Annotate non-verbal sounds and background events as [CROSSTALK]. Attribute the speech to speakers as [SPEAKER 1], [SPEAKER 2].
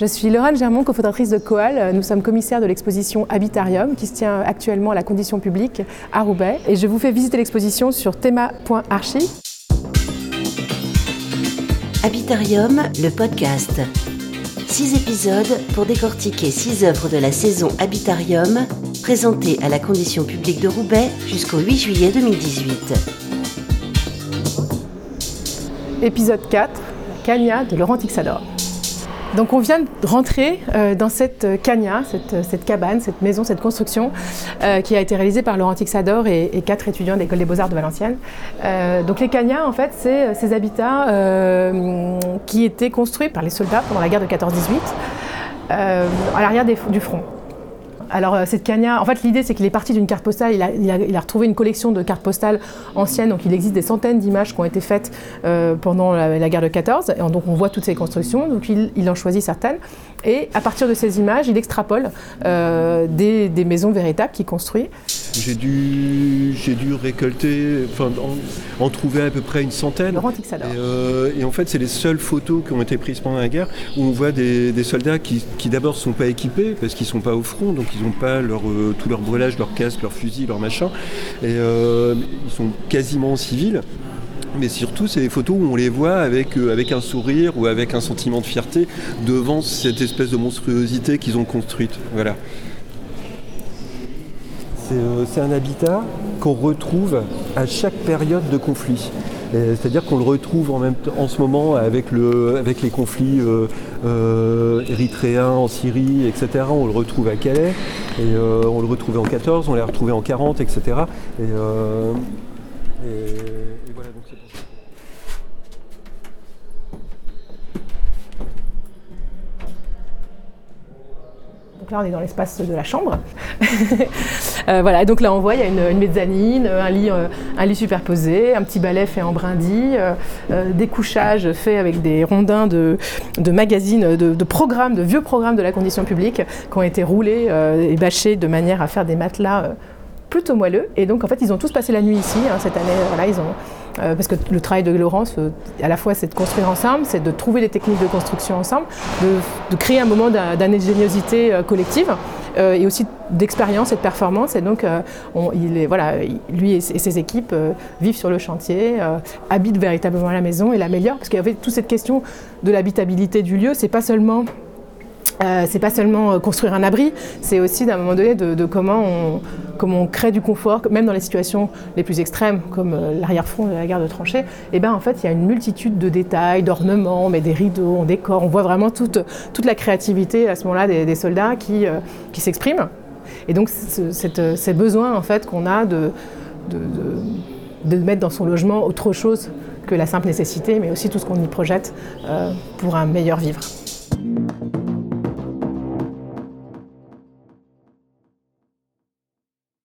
[SPEAKER 1] Je suis Laurent Germont, cofondatrice de Coal. Nous sommes commissaires de l'exposition Habitarium qui se tient actuellement à la condition publique à Roubaix. Et je vous fais visiter l'exposition sur thema.archi.
[SPEAKER 2] Habitarium, le podcast. Six épisodes pour décortiquer six œuvres de la saison Habitarium, présentées à la condition publique de Roubaix jusqu'au 8 juillet 2018.
[SPEAKER 1] Épisode 4, Cagna de Laurent Tixador. Donc on vient de rentrer euh, dans cette euh, cagna, cette, cette, cabane, cette maison, cette construction euh, qui a été réalisée par Laurent Tixador et, quatre étudiants de l'école des beaux-arts de Valenciennes. Euh, donc les cagnas, en fait, c'est ces habitats euh, qui étaient construits par les soldats pendant la guerre de 14-18 à l'arrière du front. Alors euh, cette cagna, en fait l'idée c'est qu'il est parti d'une carte postale, il a, il, a, il a, retrouvé une collection de cartes postales anciennes, donc il existe des centaines d'images qui ont été faites euh, pendant la, la, guerre de 14, et donc on voit toutes ces constructions, donc il, il, en choisit certaines, et à partir de ces images, il extrapole euh, des, des, maisons véritables qu'il construit.
[SPEAKER 3] J'ai dû, j'ai dû récolter, enfin en, en, trouver à peu près une centaine.
[SPEAKER 1] Laurent.
[SPEAKER 3] Et, euh, et en fait c'est les seules photos qui ont été prises pendant la guerre où on voit des, des soldats qui, qui d'abord ne sont pas équipés parce qu'ils ne sont pas au front, donc ils n'ont pas leur, euh, tout leur brûlage, leur casque, leur fusil, leur machin. Et euh, ils sont quasiment civils. Mais surtout, c'est des photos où on les voit avec, euh, avec un sourire ou avec un sentiment de fierté devant cette espèce de monstruosité qu'ils ont construite. Voilà. C'est un habitat qu'on retrouve à chaque période de conflit. C'est-à-dire qu'on le retrouve en, même en ce moment avec, le, avec les conflits euh, euh, érythréens en Syrie, etc. On le retrouve à Calais, euh, on le retrouvait en 14, on l'a retrouvé en 40, etc. Et, et, et voilà. Donc
[SPEAKER 1] là, on est dans l'espace de la chambre. [LAUGHS] euh, voilà, donc là, on voit, il y a une, mezzanine, un lit, euh, un lit superposé, un petit balai fait en brindille, euh, euh, des couchages faits avec des rondins de, magazines, de, programmes, de vieux programmes de la condition publique qui ont été roulés euh, et bâchés de manière à faire des matelas plutôt moelleux. Et donc, en fait, ils ont tous passé la nuit ici, hein, cette année. Voilà, ils ont, euh, parce que le travail de Laurence, euh, à la fois, c'est de construire ensemble, c'est de trouver des techniques de construction ensemble, de, créer un moment d'ingéniosité euh, collective. et aussi d'expérience et de performance. Et donc, lui et ses équipes vivent sur le chantier, habitent véritablement la maison et l'améliorent. Parce qu'il y avait toute cette question de l'habitabilité du lieu. C'est pas seulement c'est pas seulement construire un abri, c'est aussi d'un moment donné de comment, on, comment on crée du confort, même dans les situations les plus extrêmes, comme euh, l'arrière-front de la guerre de tranchées. Et ben en fait, il y a une multitude de détails, d'ornements, met des rideaux, on décore, on voit vraiment toute, toute la créativité à ce moment-là des, soldats qui, euh, qui s'expriment. Et donc, cette, ces besoins en fait qu'on a de, de, de, de mettre dans son logement autre chose que la simple nécessité, mais aussi tout ce qu'on y projette euh, pour un meilleur vivre.